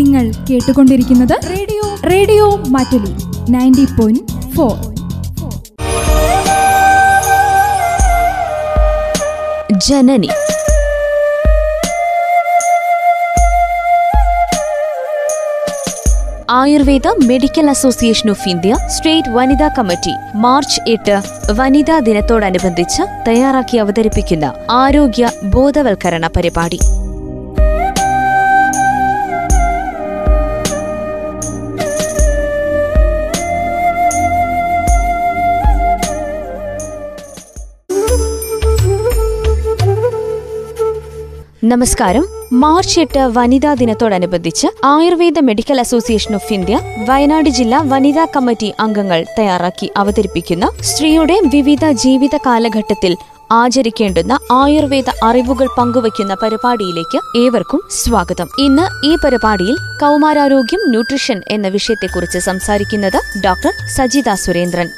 നിങ്ങൾ കേട്ടുകൊണ്ടിരിക്കുന്നത് radio radio Mattoli ninety point four. Janani. Ayurveda Medical Association of India state വനിതാ committee March എട്ട് വനിതാ ദിനത്തോടനുബന്ധിച്ച് തയ്യാറാക്കി അവതരിപ്പിക്കുന്ന ആരോഗ്യ ബോധവൽക്കരണ പരിപാടി. നമസ്കാരം. മാർച്ച് എട്ട് വനിതാ ദിനത്തോടനുബന്ധിച്ച് Ayurveda Medical Association of India Wayanad ജില്ലാ വനിതാ കമ്മിറ്റി അംഗങ്ങൾ തയ്യാറാക്കി അവതരിപ്പിക്കുന്ന സ്ത്രീയുടെ വിവിധ ജീവിത കാലഘട്ടത്തിൽ ആചരിക്കേണ്ടുന്ന ആയുർവേദ അറിവുകൾ പങ്കുവയ്ക്കുന്ന പരിപാടിയിലേക്ക് ഏവർക്കും സ്വാഗതം. ഇന്ന് ഈ പരിപാടിയിൽ കൗമാരാരോഗ്യം ന്യൂട്രീഷൻ എന്ന വിഷയത്തെക്കുറിച്ച് സംസാരിക്കുന്നത് ഡോക്ടർ സജിത സുരേന്ദ്രൻ.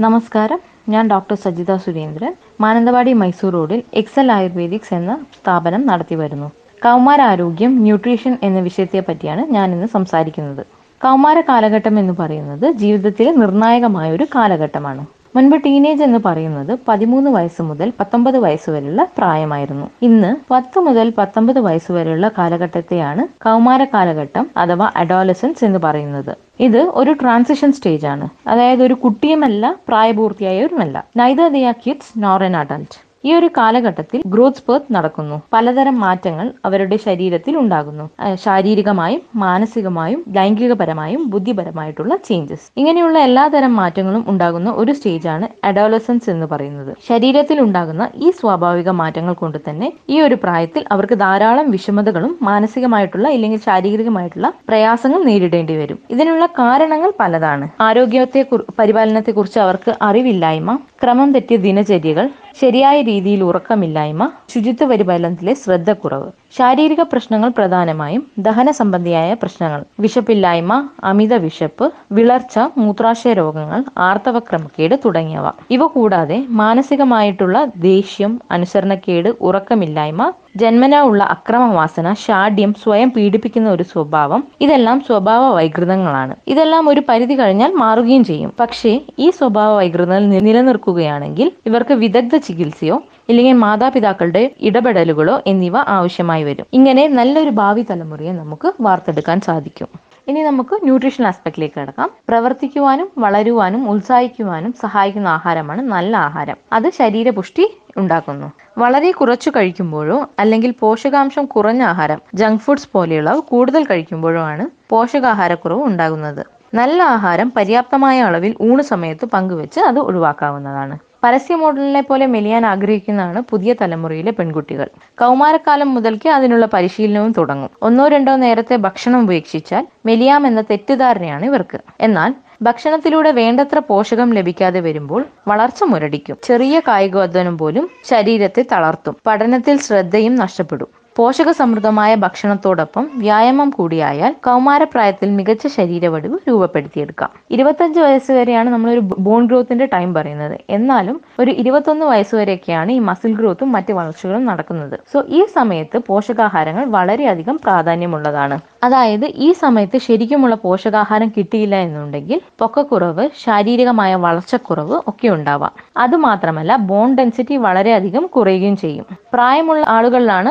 നമസ്കാരം. ഞാൻ ഡോക്ടർ സജിത സുരേന്ദ്രൻ മാനന്തവാടി മൈസൂർ റോഡിൽ എക്സൽ ആയുർവേദിക്സ് എന്ന സ്ഥാപനം നടത്തി വരുന്നു. കൗമാരാരോഗ്യം ന്യൂട്രീഷൻ എന്ന വിഷയത്തെ പറ്റിയാണ് ഞാൻ ഇന്ന് സംസാരിക്കുന്നത്. കൗമാര കാലഘട്ടം എന്ന് പറയുന്നത് ജീവിതത്തിലെ നിർണായകമായ ഒരു കാലഘട്ടമാണ്. മുൻപ് ടീനേജ് എന്ന് പറയുന്നത് പതിമൂന്ന് വയസ്സ് മുതൽ പത്തൊമ്പത് വയസ്സ് വരെയുള്ള പ്രായമായിരുന്നു. ഇന്ന് പത്ത് മുതൽ പത്തൊമ്പത് വയസ്സ് വരെയുള്ള കാലഘട്ടത്തെയാണ് കൗമാര കാലഘട്ടം അഥവാ അഡോലസൻസ് എന്ന് പറയുന്നത്. ഇത് ഒരു ട്രാൻസിഷൻ സ്റ്റേജ് ആണ്. അതായത് ഒരു കുട്ടിയുമല്ല പ്രായപൂർത്തിയായവരുമല്ല. Neither the kids nor an adult ഈ ഒരു കാലഘട്ടത്തിൽ ഗ്രോത്ത് സ്പേർത്ത് നടക്കുന്നു. പലതരം മാറ്റങ്ങൾ അവരുടെ ശരീരത്തിൽ ഉണ്ടാകുന്നു. ശാരീരികമായും മാനസികമായും ലൈംഗികപരമായും ബുദ്ധിപരമായിട്ടുള്ള ചേഞ്ചസ് ഇങ്ങനെയുള്ള എല്ലാതരം മാറ്റങ്ങളും ഉണ്ടാകുന്ന ഒരു സ്റ്റേജാണ് അഡോലസൻസ് എന്ന് പറയുന്നത്. ശരീരത്തിൽ ഉണ്ടാകുന്ന ഈ സ്വാഭാവിക മാറ്റങ്ങൾ കൊണ്ട് തന്നെ ഈ ഒരു പ്രായത്തിൽ അവർക്ക് ധാരാളം വിഷമതകളും മാനസികമായിട്ടുള്ള ഇല്ലെങ്കിൽ ശാരീരികമായിട്ടുള്ള പ്രയാസങ്ങൾ നേരിടേണ്ടി വരും. ഇതിനുള്ള കാരണങ്ങൾ പലതാണ്. ആരോഗ്യത്തെ പരിപാലനത്തെക്കുറിച്ച് അവർക്ക് അറിവില്ലായ്മ ക്രമം തെറ്റിയ ദിനചര്യകൾ ശരിയായ രീതിയിൽ ഉറക്കമില്ലായ്മ ശുചിത്വ പരിപാലനത്തിലെ ശ്രദ്ധക്കുറവ്. ശാരീരിക പ്രശ്നങ്ങൾ പ്രധാനമായും ദഹന സംബന്ധിയായ പ്രശ്നങ്ങൾ വിശപ്പില്ലായ്മ അമിത വിശപ്പ് വിളർച്ച മൂത്രാശയ രോഗങ്ങൾ ആർത്തവക്രമക്കേട് തുടങ്ങിയവ. ഇവ കൂടാതെ മാനസികമായിട്ടുള്ള ദേഷ്യം അനുസരണക്കേട് ഉറക്കമില്ലായ്മ ജന്മനാ ഉള്ള അക്രമവാസന ഷാഢ്യം സ്വയം പീഡിപ്പിക്കുന്ന ഒരു സ്വഭാവം ഇതെല്ലാം സ്വഭാവ വൈകൃതങ്ങളാണ്. ഇതെല്ലാം ഒരു പരിധി കഴിഞ്ഞാൽ മാറുകയും ചെയ്യും. പക്ഷേ ഈ സ്വഭാവ വൈകൃതങ്ങൾ നിലനിർത്തുകയാണെങ്കിൽ ഇവർക്ക് വിദഗ്ധ ചികിത്സയോ ഇല്ലെങ്കിൽ മാതാപിതാക്കളുടെ ഇടപെടലുകളോ എന്നിവ ആവശ്യമായി വരും. ഇങ്ങനെ നല്ലൊരു ഭാവി തലമുറയെ നമുക്ക് വാർത്തെടുക്കാൻ സാധിക്കും. ഇനി നമുക്ക് ന്യൂട്രീഷൻ ആസ്പെക്റ്റിലേക്ക് കിടക്കാം. പ്രവർത്തിക്കുവാനും വളരുവാനും ഉത്സാഹിക്കുവാനും സഹായിക്കുന്ന ആഹാരമാണ് നല്ല ആഹാരം. അത് ശരീരപുഷ്ടി ഉണ്ടാക്കുന്നു. വളരെ കുറച്ചു കഴിക്കുമ്പോഴോ അല്ലെങ്കിൽ പോഷകാംശം കുറഞ്ഞ ആഹാരം ജങ്ക് ഫുഡ്സ് പോലെയുള്ളവ കൂടുതൽ കഴിക്കുമ്പോഴോ ആണ് പോഷകാഹാരക്കുറവ് ഉണ്ടാകുന്നത്. നല്ല ആഹാരം പര്യാപ്തമായ അളവിൽ ഊണ് സമയത്ത് പങ്കുവെച്ച് അത് ഒഴിവാക്കാവുന്നതാണ്. പരസ്യ മോഡലിനെ പോലെ മെലിയാൻ ആഗ്രഹിക്കുന്നതാണ് പുതിയ തലമുറയിലെ പെൺകുട്ടികൾ. കൗമാരക്കാലം മുതൽക്കേ അതിനുള്ള പരിശീലനവും തുടങ്ങും. ഒന്നോ രണ്ടോ നേരത്തെ ഭക്ഷണം ഉപേക്ഷിച്ചാൽ മെലിയാം എന്ന തെറ്റിദ്ധാരണയാണ് ഇവർക്ക്. എന്നാൽ ഭക്ഷണത്തിലൂടെ വേണ്ടത്ര പോഷകം ലഭിക്കാതെ വരുമ്പോൾ വളർച്ച മുരടിക്കും. ചെറിയ കായികോദ്വനം പോലും ശരീരത്തെ തളർത്തും. പഠനത്തിൽ ശ്രദ്ധയും നഷ്ടപ്പെടും. പോഷക സമൃദ്ധമായ ഭക്ഷണത്തോടൊപ്പം വ്യായാമം കൂടിയായാൽ കൗമാരപ്രായത്തിൽ മികച്ച ശരീരവടിവ് രൂപപ്പെടുത്തിയെടുക്കാം. ഇരുപത്തഞ്ച് വയസ്സ് വരെയാണ് നമ്മളൊരു ബോൺ ഗ്രോത്തിന്റെ ടൈം പറയുന്നത്. എന്നാലും ഒരു ഇരുപത്തൊന്ന് വയസ്സ് വരെയൊക്കെയാണ് ഈ മസിൽ ഗ്രോത്തും മറ്റ് വളർച്ചകളും നടക്കുന്നത്. സോ ഈ സമയത്ത് പോഷകാഹാരങ്ങൾ വളരെയധികം പ്രാധാന്യമുള്ളതാണ്. അതായത് ഈ സമയത്ത് ശരിക്കുമുള്ള പോഷകാഹാരം കിട്ടിയില്ല എന്നുണ്ടെങ്കിൽ പൊക്കക്കുറവ് ശാരീരികമായ വളർച്ചക്കുറവ് ഒക്കെ ഉണ്ടാവാം. അതുമാത്രമല്ല ബോൺ ഡെൻസിറ്റി വളരെയധികം കുറയുകയും ചെയ്യും. പ്രായമുള്ള ആളുകളിലാണ്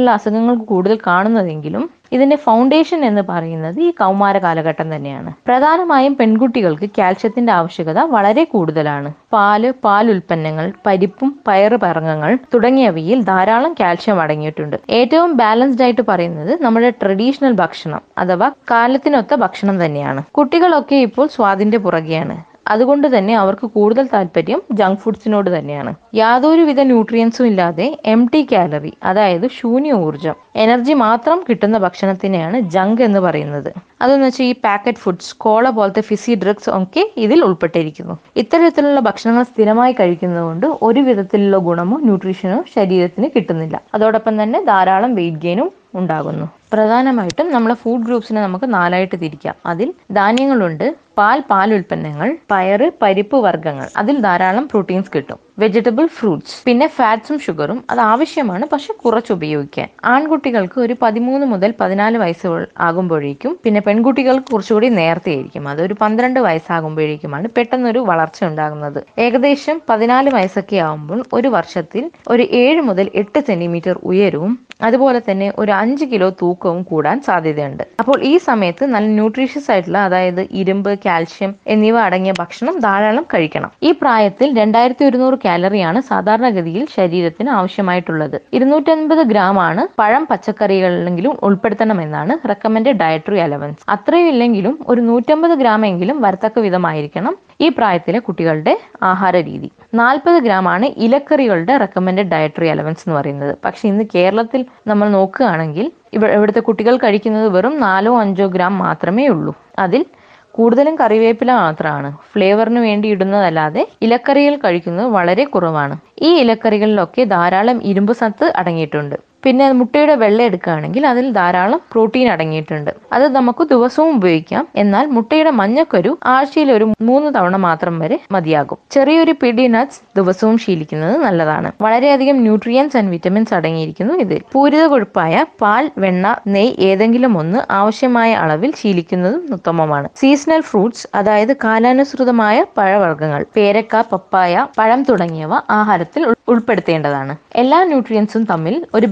ഇത്തരത്തിലുള്ള അസുഖങ്ങൾ കൂടുതൽ കാണുന്നതെങ്കിലും ഇതിന്റെ ഫൗണ്ടേഷൻ എന്ന് പറയുന്നത് ഈ കൗമാര കാലഘട്ടം തന്നെയാണ്. പ്രധാനമായും പെൺകുട്ടികൾക്ക് കാൽഷ്യത്തിന്റെ ആവശ്യകത വളരെ കൂടുതലാണ്. പാൽ പാൽ ഉൽപ്പന്നങ്ങൾ പരിപ്പും പയറ് പറങ്ങങ്ങൾ തുടങ്ങിയവയിൽ ധാരാളം കാൽഷ്യം അടങ്ങിയിട്ടുണ്ട്. ഏറ്റവും ബാലൻസ്ഡ് ആയിട്ട് പറയുന്നത് നമ്മുടെ ട്രഡീഷണൽ ഭക്ഷണം അഥവാ കാലത്തിനൊത്ത ഭക്ഷണം തന്നെയാണ്. കുട്ടികളൊക്കെ ഇപ്പോൾ സ്വാദിന്റെ പുറകെയാണ്. അതുകൊണ്ട് തന്നെ അവർക്ക് കൂടുതൽ താല്പര്യം ജങ്ക് ഫുഡ്സിനോട് തന്നെയാണ്. യാതൊരുവിധ ന്യൂട്രിയൻസും ഇല്ലാതെ എം ടി കാലറി അതായത് ശൂന്യ ഊർജം എനർജി മാത്രം കിട്ടുന്ന ഭക്ഷണത്തിനെയാണ് ജങ്ക് എന്ന് പറയുന്നത്. അതെന്ന് വെച്ചാൽ ഈ പാക്കറ്റ് ഫുഡ്സ് കോള പോലത്തെ ഫിസി ഡ്രഗ്സ് ഒക്കെ ഇതിൽ ഉൾപ്പെട്ടിരിക്കുന്നു. ഇത്തരത്തിലുള്ള ഭക്ഷണങ്ങൾ സ്ഥിരമായി കഴിക്കുന്നതുകൊണ്ട് ഒരു വിധത്തിലുള്ള ഗുണമോ ന്യൂട്രീഷനോ ശരീരത്തിന് കിട്ടുന്നില്ല. അതോടൊപ്പം തന്നെ ധാരാളം വെയിറ്റ് ഗെയിനും ഉണ്ടാകുന്നു. പ്രധാനമായിട്ടും നമ്മളെ ഫുഡ് ഗ്രൂപ്പ്സിനെ നമുക്ക് നാലായിട്ട് തിരിക്കാം. അതിൽ ധാന്യങ്ങളുണ്ട് പാൽ പാൽ ഉൽപ്പന്നങ്ങൾ പയറ് പരിപ്പ് വർഗങ്ങൾ. അതിൽ ധാരാളം പ്രോട്ടീൻസ് കിട്ടും. വെജിറ്റബിൾ ഫ്രൂട്ട്സ് പിന്നെ ഫാറ്റ്സും ഷുഗറും അത് ആവശ്യമാണ് പക്ഷെ കുറച്ച് ഉപയോഗിക്കാൻ. ആൺകുട്ടികൾക്ക് ഒരു പതിമൂന്ന് മുതൽ പതിനാല് വയസ്സ് ആകുമ്പോഴേക്കും പിന്നെ പെൺകുട്ടികൾക്ക് കുറച്ചുകൂടി നേരത്തെ ആയിരിക്കും. ഒരു പന്ത്രണ്ട് വയസ്സാകുമ്പോഴേക്കുമാണ് പെട്ടെന്നൊരു വളർച്ച ഉണ്ടാകുന്നത്. ഏകദേശം പതിനാല് വയസ്സൊക്കെ ആകുമ്പോൾ ഒരു വർഷത്തിൽ ഒരു ഏഴ് മുതൽ എട്ട് സെന്റിമീറ്റർ ഉയരവും അതുപോലെ തന്നെ ഒരു അഞ്ച് കിലോ തൂക്കവും കൂടാൻ സാധ്യതയുണ്ട്. അപ്പോൾ ഈ സമയത്ത് നല്ല ന്യൂട്രീഷ്യസ് ആയിട്ടുള്ള അതായത് ഇരുമ്പ് കാൽഷ്യം എന്നിവ അടങ്ങിയ ഭക്ഷണം ധാരാളം കഴിക്കണം. ഈ പ്രായത്തിൽ രണ്ടായിരത്തി ഒരുന്നൂറ് കാലറിയാണ് സാധാരണഗതിയിൽ ശരീരത്തിന് ആവശ്യമായിട്ടുള്ളത്. ഇരുന്നൂറ്റൻപത് ഗ്രാം ആണ് പഴം പച്ചക്കറികളിലെങ്കിലും ഉൾപ്പെടുത്തണമെന്നാണ് റെക്കമെൻഡ് ഡയറ്ററി അലവൻസ് അത്രയും ഇല്ലെങ്കിലും ഒരു നൂറ്റമ്പത് ഗ്രാം എങ്കിലും വരത്തക്ക വിധമായിരിക്കണം ഈ പ്രായത്തിലെ കുട്ടികളുടെ ആഹാര രീതി. നാൽപ്പത് ഗ്രാം ആണ് ഇലക്കറികളുടെ റെക്കമെൻഡ് ഡയറ്ററി അലവൻസ് എന്ന് പറയുന്നത്. പക്ഷെ ഇന്ന് കേരളത്തിൽ നമ്മൾ നോക്കുകയാണെങ്കിൽ ഇവ ഇവിടുത്തെ കുട്ടികൾ കഴിക്കുന്നത് വെറും നാലോ അഞ്ചോ ഗ്രാം മാത്രമേ ഉള്ളൂ. അതിൽ കൂടുതലും കറിവേപ്പില മാത്രമാണ്. ഫ്ലേവറിന് വേണ്ടി ഇടുന്നതല്ലാതെ ഇലക്കറികൾ കഴിക്കുന്നത് വളരെ കുറവാണ്. ഈ ഇലക്കറികളിലൊക്കെ ധാരാളം ഇരുമ്പ് സത്ത് അടങ്ങിയിട്ടുണ്ട്. പിന്നെ മുട്ടയുടെ വെള്ള എടുക്കുകയാണെങ്കിൽ അതിൽ ധാരാളം പ്രോട്ടീൻ അടങ്ങിയിട്ടുണ്ട്. അത് നമുക്ക് ദിവസവും ഉപയോഗിക്കാം. എന്നാൽ മുട്ടയുടെ മഞ്ഞക്കരു ആഴ്ചയിൽ ഒരു മൂന്ന് തവണ മാത്രം വരെ മതിയാകും. ചെറിയൊരു പിടി നട്ട്സ് ദിവസവും ശീലിക്കുന്നത് നല്ലതാണ്. വളരെയധികം ന്യൂട്രിയൻസ് ആൻഡ് വിറ്റമിൻസ് അടങ്ങിയിരിക്കുന്നു ഇതിൽ പൂരിത കൊഴുപ്പായ പാൽ വെണ്ണ നെയ് ഏതെങ്കിലും ഒന്ന് ആവശ്യമായ അളവിൽ ശീലിക്കുന്നതും ഉത്തമമാണ്. സീസണൽ ഫ്രൂട്ട്സ് അതായത് കാലാനുസൃതമായ പഴവർഗങ്ങൾ പേരക്ക പപ്പായ പഴം തുടങ്ങിയവ ആഹാരത്തിൽ ഉൾപ്പെടുത്തേണ്ടതാണ്. എല്ലാ ന്യൂട്രിയൻസും തമ്മിൽ ഒരു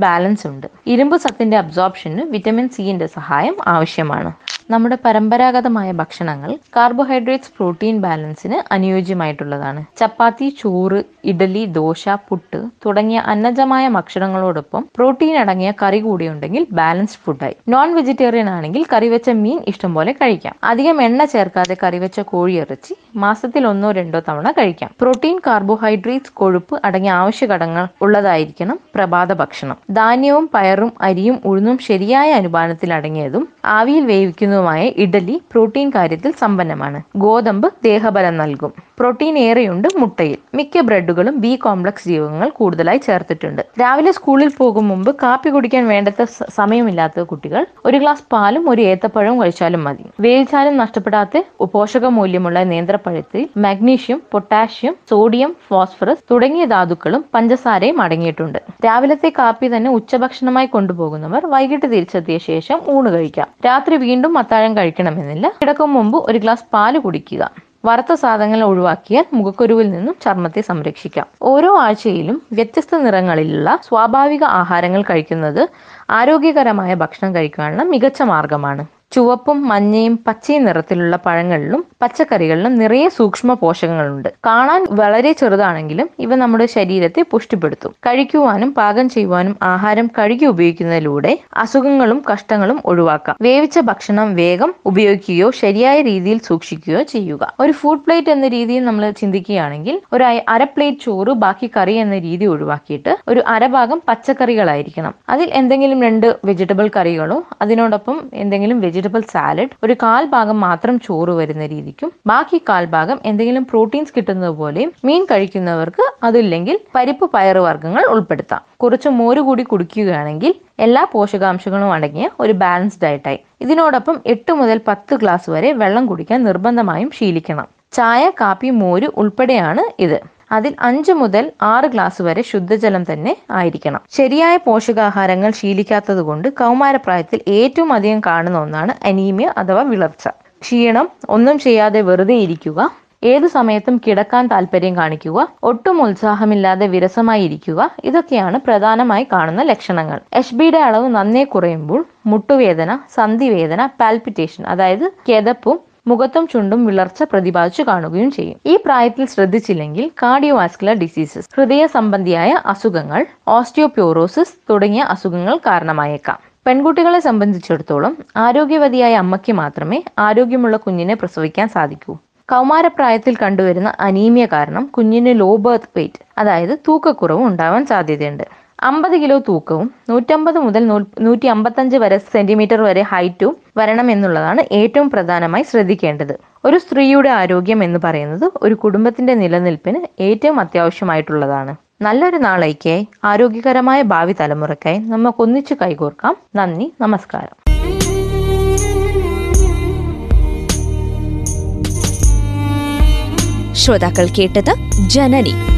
ഉണ്ട്. ഇരുമ്പ് സത്തിന്റെ അബ്സോർപ്ഷന് വിറ്റമിൻ സിന്റെ സഹായം ആവശ്യമാണ്. നമ്മുടെ പരമ്പരാഗതമായ ഭക്ഷണങ്ങൾ കാർബോഹൈഡ്രേറ്റ്സ് പ്രോട്ടീൻ ബാലൻസിന് അനുയോജ്യമായിട്ടുള്ളതാണ്. ചപ്പാത്തി ചോറ് ഇഡലി ദോശ പുട്ട് തുടങ്ങിയ അന്നജമായ ഭക്ഷണങ്ങളോടൊപ്പം പ്രോട്ടീൻ അടങ്ങിയ കറി കൂടി ഉണ്ടെങ്കിൽ ബാലൻസ്ഡ് ഫുഡായി നോൺ വെജിറ്റേറിയൻ ആണെങ്കിൽ കറിവെച്ച മീൻ ഇഷ്ടംപോലെ കഴിക്കാം. അധികം എണ്ണ ചേർക്കാതെ കറിവെച്ച കോഴിയിറച്ചി മാസത്തിൽ ഒന്നോ രണ്ടോ തവണ കഴിക്കാം. പ്രോട്ടീൻ കാർബോഹൈഡ്രേറ്റ്സ് കൊഴുപ്പ് അടങ്ങിയ ആവശ്യ ഘടകങ്ങൾ ഉള്ളതായിരിക്കണം പ്രഭാത ഭക്ഷണം. ധാന്യവും പയറും അരിയും ഉഴുന്നും ശരിയായ അനുപാതത്തിൽ അടങ്ങിയതും ആവിയിൽ വേവിക്കുന്നതുമായ ഇഡലി പ്രോട്ടീൻ കാര്യത്തിൽ സമ്പന്നമാണ്. ഗോതമ്പ് ദേഹബലം നൽകും. പ്രോട്ടീൻ ഏറെയുണ്ട് മുട്ടയിൽ. മിക്ക ബ്രെഡുകളും ബി കോംപ്ലക്സ് ജീവകങ്ങൾ കൂടുതലായി ചേർത്തിട്ടുണ്ട്. രാവിലെ സ്കൂളിൽ പോകും മുമ്പ് കാപ്പി കുടിക്കാൻ വേണ്ടത്ര സമയമില്ലാത്ത കുട്ടികൾ ഒരു ഗ്ലാസ് പാലും ഒരു ഏത്തപ്പഴവും കഴിച്ചാലും മതി. വേവിച്ചാലും നഷ്ടപ്പെടാത്ത പോഷക മൂല്യമുള്ള നേന്ത്രപ്പഴത്തിൽ മാഗ്നീഷ്യം പൊട്ടാഷ്യം സോഡിയം ഫോസ്ഫറസ് തുടങ്ങിയ ധാതുക്കളും പഞ്ചസാരയും അടങ്ങിയിട്ടുണ്ട്. രാവിലത്തെ കാപ്പി തന്നെ ഉച്ചഭക്ഷണമായി കൊണ്ടുപോകുന്നവർ വൈകിട്ട് തിരിച്ചെത്തിയ ശേഷം ഊണ് കഴിക്കാം. രാത്രി വീണ്ടും അത്താഴം കഴിക്കണമെന്നില്ല. കിടക്കും മുമ്പ് ഒരു ഗ്ലാസ് പാൽ കുടിക്കുക. വറുത്ത സാധനങ്ങൾ ഒഴിവാക്കിയാൽ മുഖക്കുരുവിൽ നിന്നും ചർമ്മത്തെ സംരക്ഷിക്കാം. ഓരോ ആഴ്ചയിലും വ്യത്യസ്ത നിറങ്ങളിലുള്ള സ്വാഭാവിക ആഹാരങ്ങൾ കഴിക്കുന്നത് ആരോഗ്യകരമായ ഭക്ഷണം കഴിക്കാനുള്ള മികച്ച മാർഗമാണ്. ചുവപ്പും മഞ്ഞയും പച്ചയും നിറത്തിലുള്ള പഴങ്ങളിലും പച്ചക്കറികളിലും നിറയെ സൂക്ഷ്മ പോഷകങ്ങളുണ്ട്. കാണാൻ വളരെ ചെറുതാണെങ്കിലും ഇവ നമ്മുടെ ശരീരത്തെ പുഷ്ടിപ്പെടുത്തും. കഴിക്കുവാനും പാകം ചെയ്യുവാനും ആഹാരം കഴുകി ഉപയോഗിക്കുന്നതിലൂടെ അസുഖങ്ങളും കഷ്ടങ്ങളും ഒഴിവാക്കാം. വേവിച്ച ഭക്ഷണം വേഗം ഉപയോഗിക്കുകയോ ശരിയായ രീതിയിൽ സൂക്ഷിക്കുകയോ ചെയ്യുക. ഒരു ഫുഡ് പ്ലേറ്റ് എന്ന രീതിയിൽ നമ്മൾ ചിന്തിക്കുകയാണെങ്കിൽ ഒരു അര പ്ലേറ്റ് ചോറ് ബാക്കി കറി എന്ന രീതി ഒഴിവാക്കിയിട്ട് ഒരു അരഭാഗം പച്ചക്കറികളായിരിക്കണം. അതിൽ എന്തെങ്കിലും രണ്ട് വെജിറ്റബിൾ കറികളോ അതിനോടൊപ്പം എന്തെങ്കിലും വെജിറ്റബിൾ സാലഡ് ഒരു കാൽ ഭാഗം മാത്രം ചോറ് വരുന്ന രീതിക്കും ബാക്കി കാൽ ഭാഗം എന്തെങ്കിലും പ്രോട്ടീൻസ് കിട്ടുന്നത് പോലെയും മീൻ കഴിക്കുന്നവർക്ക് അതില്ലെങ്കിൽ പരിപ്പ് പയറ് വർഗങ്ങൾ ഉൾപ്പെടുത്താം. കുറച്ച് മോര് കൂടി കുടിക്കുകയാണെങ്കിൽ എല്ലാ പോഷകാംശങ്ങളും അടങ്ങിയ ഒരു ബാലൻസ്ഡ് ഡയറ്റായി ഇതിനോടൊപ്പം എട്ട് മുതൽ പത്ത് ഗ്ലാസ് വരെ വെള്ളം കുടിക്കാൻ നിർബന്ധമായും ശീലിക്കണം. ചായ കാപ്പി മോര് ഉൾപ്പെടെയാണ് ഇത്. അതിൽ അഞ്ച് മുതൽ ആറ് ഗ്ലാസ് വരെ ശുദ്ധജലം തന്നെ ആയിരിക്കണം. ശരിയായ പോഷകാഹാരങ്ങൾ ശീലിക്കാത്തത് കൊണ്ട് കൗമാരപ്രായത്തിൽ ഏറ്റവും അധികം കാണുന്ന ഒന്നാണ് അനീമിയ അഥവാ വിളർച്ച. ക്ഷീണം ഒന്നും ചെയ്യാതെ വെറുതെ ഇരിക്കുക ഏതു സമയത്തും കിടക്കാൻ താല്പര്യം കാണിക്കുക ഒട്ടും ഉത്സാഹമില്ലാതെ വിരസമായി ഇരിക്കുക ഇതൊക്കെയാണ് പ്രധാനമായി കാണുന്ന ലക്ഷണങ്ങൾ. എച്ച് ബിയുടെ അളവ് നന്നേ കുറയുമ്പോൾ മുട്ടുവേദന സന്ധിവേദന പാൽപിറ്റേഷൻ അതായത് കിതപ്പും മുഖത്തും ചുണ്ടും വിളർച്ച പ്രതിപാദിച്ചു കാണുകയും ചെയ്യും. ഈ പ്രായത്തിൽ ശ്രദ്ധിച്ചില്ലെങ്കിൽ കാർഡിയോവാസ്കുലർ ഡിസീസസ് ഹൃദയ സംബന്ധിയായ അസുഖങ്ങൾ ഓസ്റ്റിയോപ്യൂറോസിസ് തുടങ്ങിയ അസുഖങ്ങൾ കാരണമായേക്കാം. പെൺകുട്ടികളെ സംബന്ധിച്ചിടത്തോളം ആരോഗ്യവതിയായ അമ്മയ്ക്ക് മാത്രമേ ആരോഗ്യമുള്ള കുഞ്ഞിനെ പ്രസവിക്കാൻ സാധിക്കൂ. കൗമാരപ്രായത്തിൽ കണ്ടുവരുന്ന അനീമിയ കാരണം കുഞ്ഞിന് ലോ ബർത്ത് വെയിറ്റ് അതായത് തൂക്കക്കുറവ് ഉണ്ടാവാൻ സാധ്യതയുണ്ട്. അമ്പത് കിലോ തൂക്കവും നൂറ്റമ്പത് മുതൽ നൂറ്റി അമ്പത്തഞ്ച് വരെ സെന്റിമീറ്റർ വരെ ഹൈറ്റും വരണം എന്നുള്ളതാണ് ഏറ്റവും പ്രധാനമായി ശ്രദ്ധിക്കേണ്ടത്. ഒരു സ്ത്രീയുടെ ആരോഗ്യം എന്ന് പറയുന്നത് ഒരു കുടുംബത്തിന്റെ നിലനിൽപ്പിന് ഏറ്റവും അത്യാവശ്യമായിട്ടുള്ളതാണ്. നല്ലൊരു നാളേക്കായി ആരോഗ്യകരമായ ഭാവി തലമുറയ്ക്കായി നമുക്ക് ഒന്നിച്ചു കൈകോർക്കാം. നന്ദി നമസ്കാരം. ശ്രോതാക്കൾ കേട്ടത് Janani.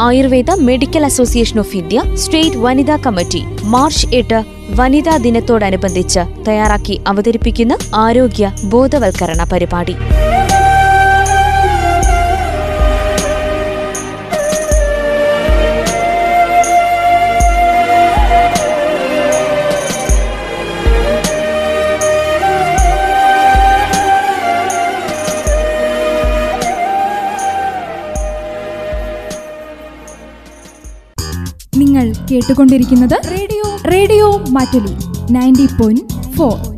Ayurveda Medical Association of India state വനിതാ കമ്മിറ്റി മാർച്ച് എട്ട് വനിതാ ദിനത്തോടനുബന്ധിച്ച് തയ്യാറാക്കി അവതരിപ്പിക്കുന്ന ആരോഗ്യ ബോധവൽക്കരണ പരിപാടി. കേട്ടുകൊണ്ടിരിക്കുന്നത് radio. Radio Mattoli. Ninety point four.